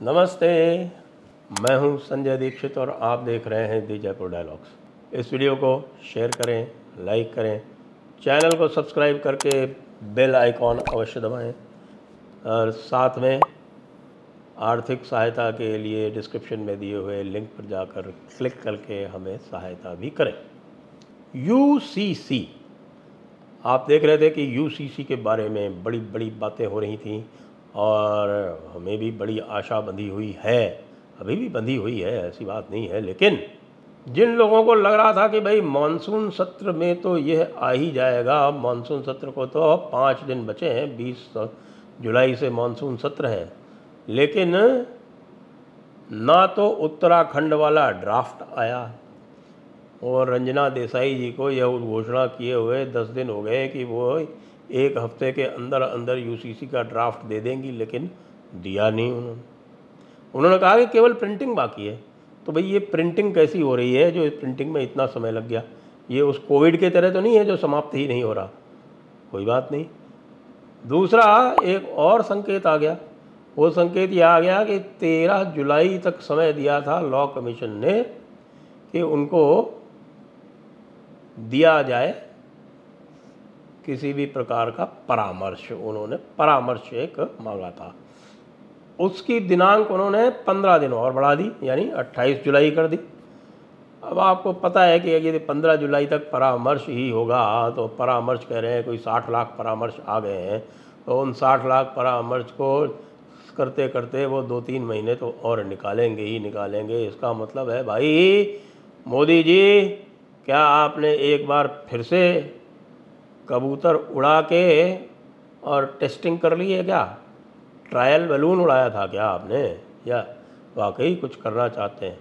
नमस्ते, मैं हूँ संजय दीक्षित और आप देख रहे हैं दी जयपुर डायलॉग्स। इस वीडियो को शेयर करें, लाइक करें, चैनल को सब्सक्राइब करके बेल आइकॉन अवश्य दबाएँ और साथ में आर्थिक सहायता के लिए डिस्क्रिप्शन में दिए हुए लिंक पर जाकर क्लिक करके हमें सहायता भी करें। यूसीसी आप देख रहे थे कि यूसीसी के बारे में बड़ी बड़ी बातें हो रही थी। और हमें भी बड़ी आशा बंधी हुई है, अभी भी बंधी हुई है, ऐसी बात नहीं है, लेकिन जिन लोगों को लग रहा था कि भाई मानसून सत्र में तो यह आ ही जाएगा मानसून सत्र को तो पाँच दिन बचे हैं, बीस जुलाई से मानसून सत्र है, लेकिन ना तो उत्तराखंड वाला ड्राफ्ट आया और रंजना देसाई जी को यह घोषणा किए हुए दस दिन हो गए कि वो एक हफ़्ते के अंदर अंदर यूसीसी का ड्राफ्ट दे देंगी, लेकिन दिया नहीं उन्होंने। उन्होंने कहा कि केवल प्रिंटिंग बाकी है। तो भाई ये प्रिंटिंग कैसी हो रही है जो इस प्रिंटिंग में इतना समय लग गया? ये उस कोविड के तरह तो नहीं है जो समाप्त ही नहीं हो रहा। कोई बात नहीं। दूसरा, एक और संकेत आ गया। वो संकेत यह आ गया कि तेरह जुलाई तक समय दिया था लॉ कमीशन ने कि उनको दिया जाए किसी भी प्रकार का परामर्श, उन्होंने परामर्श एक मांगा था। उसकी दिनांक उन्होंने पंद्रह दिन और बढ़ा दी, यानी अट्ठाईस जुलाई कर दी। अब आपको पता है कि यदि पंद्रह जुलाई तक परामर्श ही होगा तो परामर्श कह रहे हैं कोई साठ लाख परामर्श आ गए हैं तो उन साठ लाख परामर्श को करते करते वो दो तीन महीने तो और निकालेंगे ही निकालेंगे। इसका मतलब है भाई, मोदी जी, क्या आपने एक बार फिर से कबूतर उड़ा के और टेस्टिंग कर ली है क्या? ट्रायल बैलून उड़ाया था क्या आपने? या वाकई कुछ करना चाहते हैं?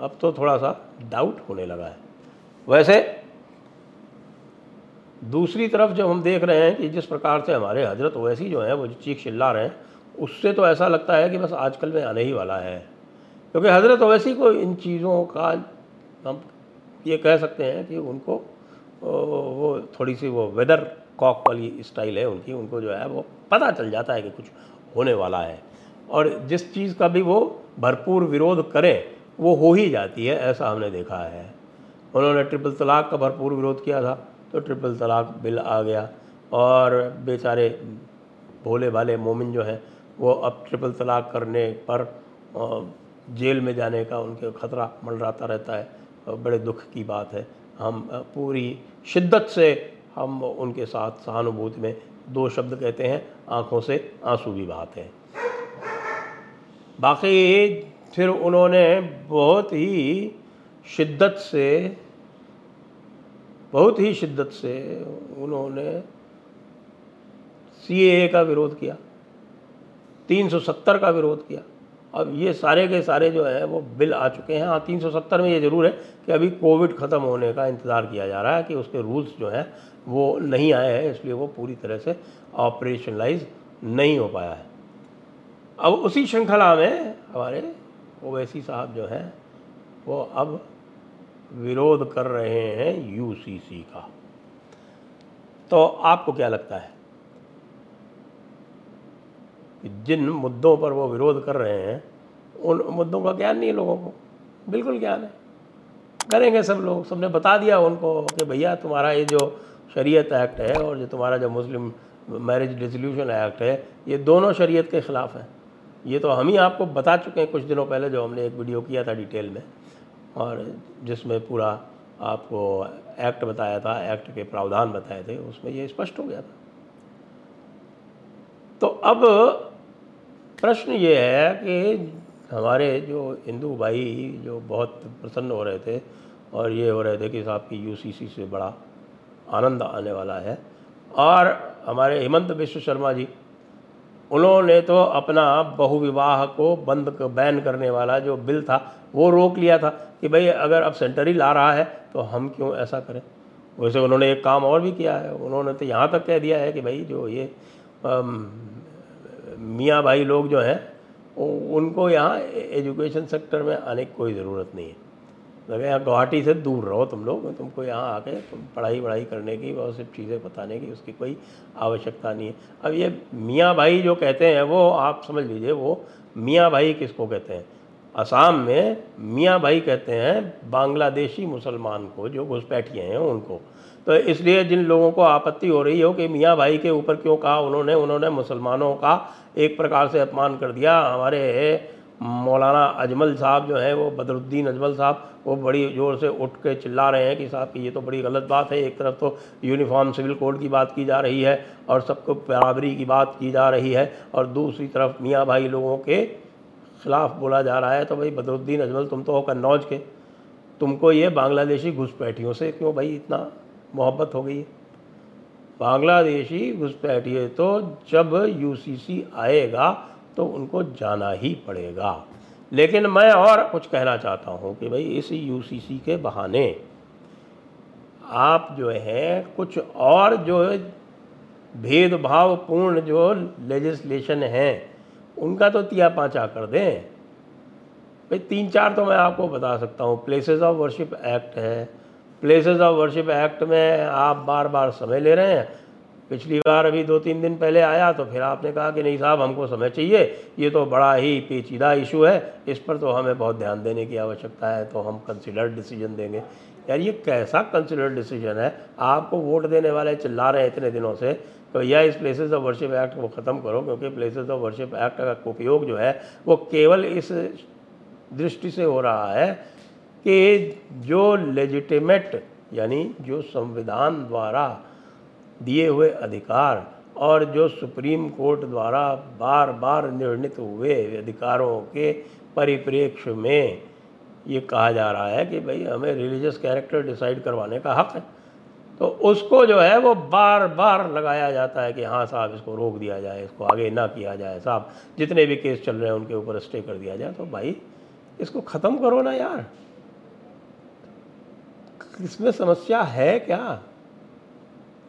अब तो थोड़ा सा डाउट होने लगा है। वैसे, दूसरी तरफ़ जब हम देख रहे हैं कि जिस प्रकार से हमारे हज़रत ओवैसी जो हैं, वो जो चीख चिल्ला रहे हैं, उससे तो ऐसा लगता है कि बस आजकल में आने ही वाला है। क्योंकि हज़रत ओवैसी को इन चीज़ों का हम ये कह सकते हैं कि उनको वो थोड़ी सी वो वेदर कॉक वाली स्टाइल है उनकी, उनको जो है वो पता चल जाता है कि कुछ होने वाला है। और जिस चीज़ का भी वो भरपूर विरोध करें, वो हो ही जाती है, ऐसा हमने देखा है। उन्होंने ट्रिपल तलाक का भरपूर विरोध किया था तो ट्रिपल तलाक बिल आ गया और बेचारे भोले भाले मोमिन जो हैं, वो अब ट्रिपल तलाक करने पर जेल में जाने का उनके खतरा मंडराता रहता है। बड़े दुख की बात है। हम पूरी शिद्दत से हम उनके साथ सहानुभूति में दो शब्द कहते हैं, आँखों से आँसू भी बहाते हैं। बाकी फिर उन्होंने बहुत ही शिद्दत से, बहुत ही शिद्दत से उन्होंने सी का विरोध किया 370 का विरोध किया। अब ये सारे के सारे जो है, वो बिल आ चुके हैं। हाँ तीन सौ सत्तर में ये ज़रूर है कि अभी कोविड ख़त्म होने का इंतज़ार किया जा रहा है कि उसके रूल्स जो हैं, वो नहीं आए हैं, इसलिए वो पूरी तरह से ऑपरेशनलाइज नहीं हो पाया है। अब उसी श्रृंखला में हमारे ओवैसी साहब जो हैं, वो अब विरोध कर रहे हैं यूसीसी का। तो आपको क्या लगता है? जिन मुद्दों पर वो विरोध कर रहे हैं, उन मुद्दों का ज्ञान नहीं है लोगों को। बिल्कुल ज्ञान है। करेंगे सब लोग। सबने बता दिया उनको कि भैया तुम्हारा ये जो शरीयत एक्ट है और जो तुम्हारा जो मुस्लिम मैरिज रेजोल्यूशन एक्ट है, ये दोनों शरीयत के ख़िलाफ़ हैं। ये तो हम ही आपको बता चुके हैं कुछ दिनों पहले जो हमने एक वीडियो किया था डिटेल में। और जिसमें पूरा आपको एक्ट बताया था, एक्ट के प्रावधान बताए थे, उसमें ये स्पष्ट हो गया था। तो अब प्रश्न ये है कि हमारे जो हिंदू भाई जो बहुत प्रसन्न हो रहे थे और ये हो रहे थे कि साहब की यूसीसी से बड़ा आनंद आने वाला है। और हमारे हेमंत विश्व शर्मा जी, उन्होंने तो अपना बहुविवाह को बंद बैन करने वाला जो बिल था, वो रोक लिया था कि भाई अगर अब सेंटर ही ला रहा है तो हम क्यों ऐसा करें? वैसे उन्होंने एक काम और भी किया है। उन्होंने तो यहाँ तक कह दिया है कि भाई जो ये मियाँ भाई लोग जो हैं उनको यहाँ एजुकेशन सेक्टर में आने की कोई ज़रूरत नहीं है। लगे यहाँ गुवाहाटी से दूर रहो तुम लोग तुमको यहाँ आके तुम पढ़ाई वढ़ाई करने की बहुत सी चीज़ें बताने की उसकी कोई आवश्यकता नहीं है। अब ये मियाँ भाई जो कहते हैं, वो आप समझ लीजिए, वो मियाँ भाई किसको कहते हैं? असम में मियाँ भाई कहते हैं, बांग्लादेशी मुसलमान को, जो घुसपैठिए हैं उनको। तो इसलिए जिन लोगों को आपत्ति हो रही हो कि मियाँ भाई के ऊपर क्यों कहा, उन्होंने उन्होंने मुसलमानों का एक प्रकार से अपमान कर दिया। हमारे मौलाना अजमल साहब जो हैं, वो बदरुद्दीन अजमल साहब, वो बड़ी ज़ोर से उठ के चिल्ला रहे हैं कि साहब, कि ये तो बड़ी गलत बात है, एक तरफ़ तो यूनिफॉर्म सिविल कोड की बात की जा रही है और सबको बराबरी की बात की जा रही है और दूसरी तरफ़ मियाँ भाई लोगों के ख़िलाफ़ बोला जा रहा है तो भाई बदरुद्दीन अजमल तुम तो हो कन्नौज के। तुमको ये बांग्लादेशी घुसपैठियों से क्यों भाई इतना मोहब्बत हो गई है? बांग्लादेशी घुसपैठिए तो जब यूसीसी आएगा तो उनको जाना ही पड़ेगा। लेकिन मैं और कुछ कहना चाहता हूँ कि भाई इस यूसीसी के बहाने आप जो है, कुछ और जो भेदभावपूर्ण जो लेजिस्लेशन है उनका तो तिया पाँचा कर दें। भाई, तीन चार तो मैं आपको बता सकता हूँ। प्लेसेस ऑफ़ वर्शिप एक्ट है। प्लेसेस ऑफ़ वर्शिप एक्ट में आप बार बार समय ले रहे हैं। पिछली बार अभी दो तीन दिन पहले आया तो फिर आपने कहा कि नहीं साहब, हमको समय चाहिए। ये तो बड़ा ही पेचीदा इशू है। इस पर तो हमें बहुत ध्यान देने की आवश्यकता है। तो हम कंसिडर्ड डिसीज़न देंगे। यार, ये कैसा कंसिडर्ड डिसीज़न है? आपको वोट देने वाले चिल्ला रहे हैं इतने दिनों से। तो भैया इस प्लेसेस ऑफ़ वर्शिप एक्ट को ख़त्म करो, क्योंकि प्लेसेस ऑफ़ वर्शिप एक्ट का उपयोग जो है, वो केवल इस दृष्टि से हो रहा है कि जो लेजिटिमेट यानी जो संविधान द्वारा दिए हुए अधिकार और जो सुप्रीम कोर्ट द्वारा बार बार निर्णित हुए अधिकारों के परिप्रेक्ष्य में ये कहा जा रहा है कि भाई हमें रिलीजियस कैरेक्टर डिसाइड करवाने का हक है। तो उसको जो है वो बार बार लगाया जाता है कि हाँ साहब, इसको रोक दिया जाए, इसको आगे ना किया जाए। साहब, जितने भी केस चल रहे हैं उनके ऊपर स्टे कर दिया जाए। तो भाई, इसको ख़त्म करो ना यार। इसमें समस्या है क्या?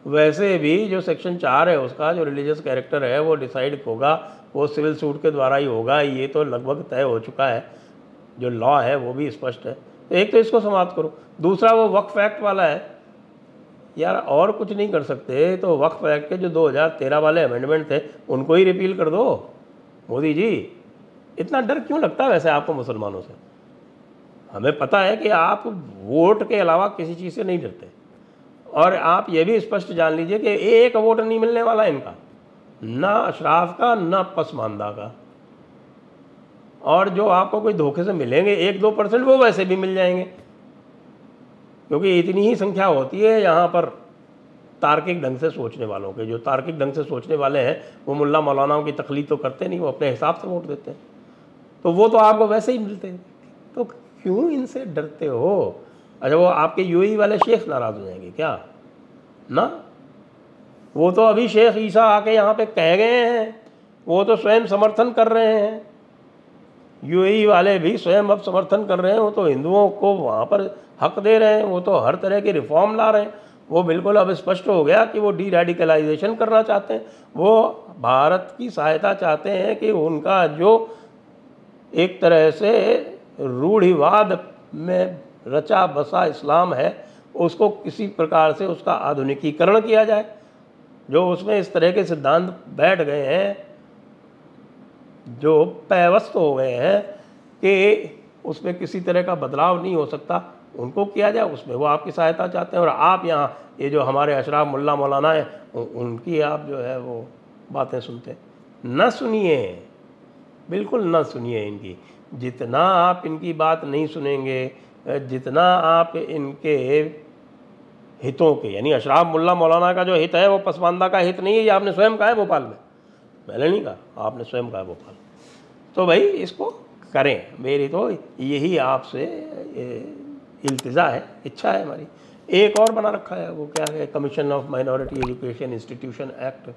वैसे भी जो सेक्शन चार है, उसका जो रिलीजियस कैरेक्टर है, वो डिसाइड होगा, वो सिविल सूट के द्वारा ही होगा। ये तो लगभग तय हो चुका है। जो लॉ है, वो भी स्पष्ट है। एक तो इसको समाप्त करो। दूसरा वो वक्फ एक्ट वाला है यार और कुछ नहीं कर सकते। तो वक्फ एक्ट के जो 2013 वाले अमेंडमेंट थे, उनको ही रिपील कर दो। मोदी जी, इतना डर क्यों लगता है वैसे आपको मुसलमानों से? हमें पता है कि आप वोट के अलावा किसी चीज़ से नहीं डरते। और आप ये भी स्पष्ट जान लीजिए कि एक वोट नहीं मिलने वाला इनका। ना अशराफ का, ना पसमानदा का। और जो आपको कोई धोखे से मिलेंगे, एक दो परसेंट वो वैसे भी मिल जाएँगे। क्योंकि इतनी ही संख्या होती है यहाँ पर तार्किक ढंग से सोचने वालों के। जो तार्किक ढंग से सोचने वाले हैं, वो मुल्ला मौलानाओं की तकलीफ़ तो करते नहीं, वो अपने हिसाब से वोट देते हैं। तो वो तो आपको वैसे ही मिलते हैं। तो क्यों इनसे डरते हो? अच्छा वो आपके यूएई वाले शेख नाराज़ हो जाएँगे क्या? ना? वो तो अभी शेख ईसा आके यहाँ पे कह गए हैं, वो तो स्वयं समर्थन कर रहे हैं। यूएई वाले भी स्वयं अब समर्थन कर रहे हैं, वो तो हिंदुओं को वहाँ पर हक दे रहे हैं, वो तो हर तरह के रिफॉर्म ला रहे हैं। वो बिल्कुल अब स्पष्ट हो गया कि वो डी रेडिकलाइजेशन करना चाहते हैं। वो भारत की सहायता चाहते हैं कि उनका जो एक तरह से रूढ़िवाद में रचा बसा इस्लाम है, उसको किसी प्रकार से उसका आधुनिकीकरण किया जाए। जो उसमें इस तरह के सिद्धांत बैठ गए हैं जो पैवस्त हो गए हैं कि उसमें किसी तरह का बदलाव नहीं हो सकता, उनको किया जाए, उसमें वो आपकी सहायता चाहते हैं और आप यहाँ ये जो हमारे अशराफ मुल्ला मौलाना हैं उनकी आप जो है वो बातें सुनते हैं। न सुनिए, बिल्कुल न सुनिए इनकी। जितना आप इनकी बात नहीं सुनेंगे, जितना आप इनके हितों के, यानी अशराफ मुल्ला मौलाना का जो हित है, वो पसमानदा का हित नहीं है, ये आपने स्वयं कहा है भोपाल में। मैंने नहीं कहा, आपने स्वयं कहा भोपाल तो भाई इसको करें। मेरी तो यही आपसे इल्तज़ा है, इच्छा है हमारी। एक और बना रखा है, वो क्या है commission of minority education institution act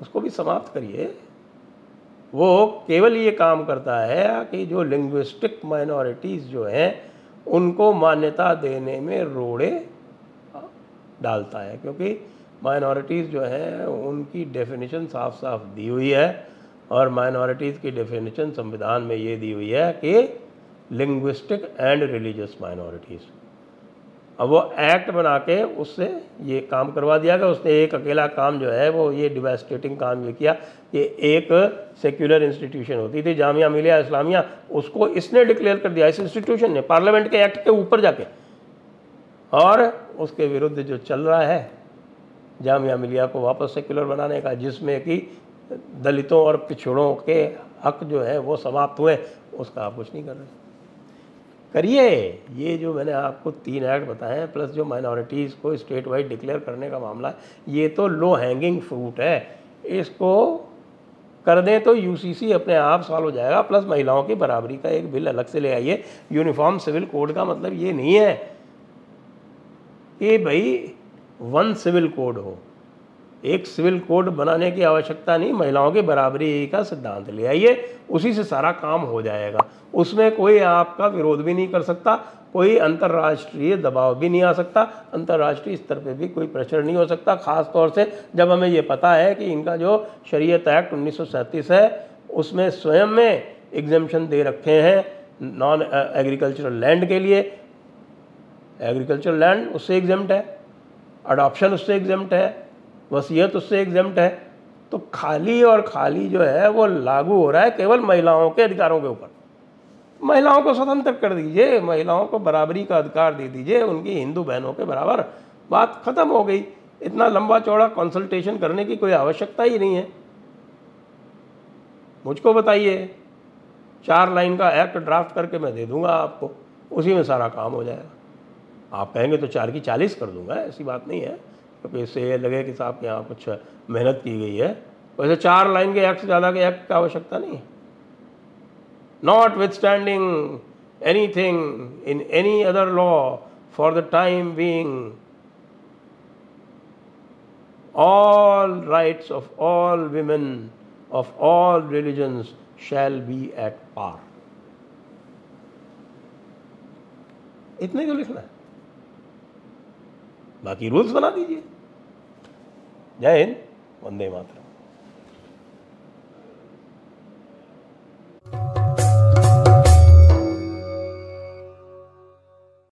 उसको भी समाप्त करिए। वो केवल ये काम करता है कि जो लिंग्विस्टिक माइनॉरिटीज़ जो हैं, उनको मान्यता देने में रोड़े डालता है, क्योंकि माइनॉरिटीज़ जो हैं, उनकी डेफिनेशन साफ़ साफ़ दी हुई है और माइनॉरिटीज़ की डेफिनेशन संविधान में ये दी हुई है कि लिंग्विस्टिक एंड रिलीजियस माइनॉरिटीज़ अब वो एक्ट बना के उससे ये काम करवा दिया गया, उसने एक अकेला काम जो है, वो ये डिवेस्टेटिंग काम ये किया कि एक सेक्युलर इंस्टीट्यूशन होती थी, जामिया मिलिया इस्लामिया, उसको इसने डिक्लेयर कर दिया, इस इंस्टीट्यूशन ने पार्लियामेंट के एक्ट के ऊपर जाके। और उसके विरुद्ध जो चल रहा है जामिया मिलिया को वापस सेक्युलर बनाने का, जिसमें कि दलितों और पिछड़ों के हक जो है वो समाप्त हुए, उसका आप कुछ नहीं कर रहे। करिए, ये जो मैंने आपको तीन एक्ट बताए हैं प्लस जो माइनॉरिटीज़ को स्टेट वाइड डिक्लेयर करने का मामला ये तो लो हैंगिंग फ्रूट है। इसको कर दें तो यूसीसी अपने आप सॉल्व हो जाएगा प्लस महिलाओं की बराबरी का एक बिल अलग से ले आइए। यूनिफॉर्म सिविल कोड का मतलब ये नहीं है कि भाई वन सिविल कोड हो। एक सिविल कोड बनाने की आवश्यकता नहीं, महिलाओं की बराबरी का सिद्धांत ले आइए, उसी से सारा काम हो जाएगा। उसमें कोई आपका विरोध भी नहीं कर सकता, कोई अंतर्राष्ट्रीय दबाव भी नहीं आ सकता, अंतर्राष्ट्रीय स्तर पे भी कोई प्रेशर नहीं हो सकता। ख़ास तौर से जब हमें ये पता है कि इनका जो शरीयत एक्ट उन्नीस सौ सैंतीस है, उसमें स्वयं में एग्जामेशन दे रखे हैं नॉन एग्रीकल्चरल लैंड के लिए। एग्रीकल्चरल लैंड उससे एग्जाम्ट है। अडॉप्शन उससे एग्जाम्ट है, वसीयत उससे एग्जाम्ट है तो खाली और खाली जो है वो लागू हो रहा है केवल महिलाओं के अधिकारों के ऊपर। महिलाओं को स्वतंत्र कर दीजिए, महिलाओं को बराबरी का अधिकार दे दीजिए, उनकी हिंदू बहनों के बराबर बात ख़त्म हो गई। इतना लंबा चौड़ा कंसल्टेशन करने की कोई आवश्यकता ही नहीं है। मुझको बताइए, चार लाइन का एक्ट ड्राफ्ट करके मैं दे दूँगा आपको, उसी में सारा काम हो जाएगा। आप कहेंगे तो चार की चालीस कर दूँगा, ऐसी बात नहीं है। तो पैसे ये लगे कि साहब के यहाँ कुछ मेहनत की गई है। वैसे चार लाइन के एक से ज़्यादा के एक की आवश्यकता नहीं। है notwithstanding anything in any other law for the time being all rights of all women of all religions shall be at par इतने क्यों लिखना है? बाकी रूल्स बना दीजिए। जय हिंद वंदे मातरम।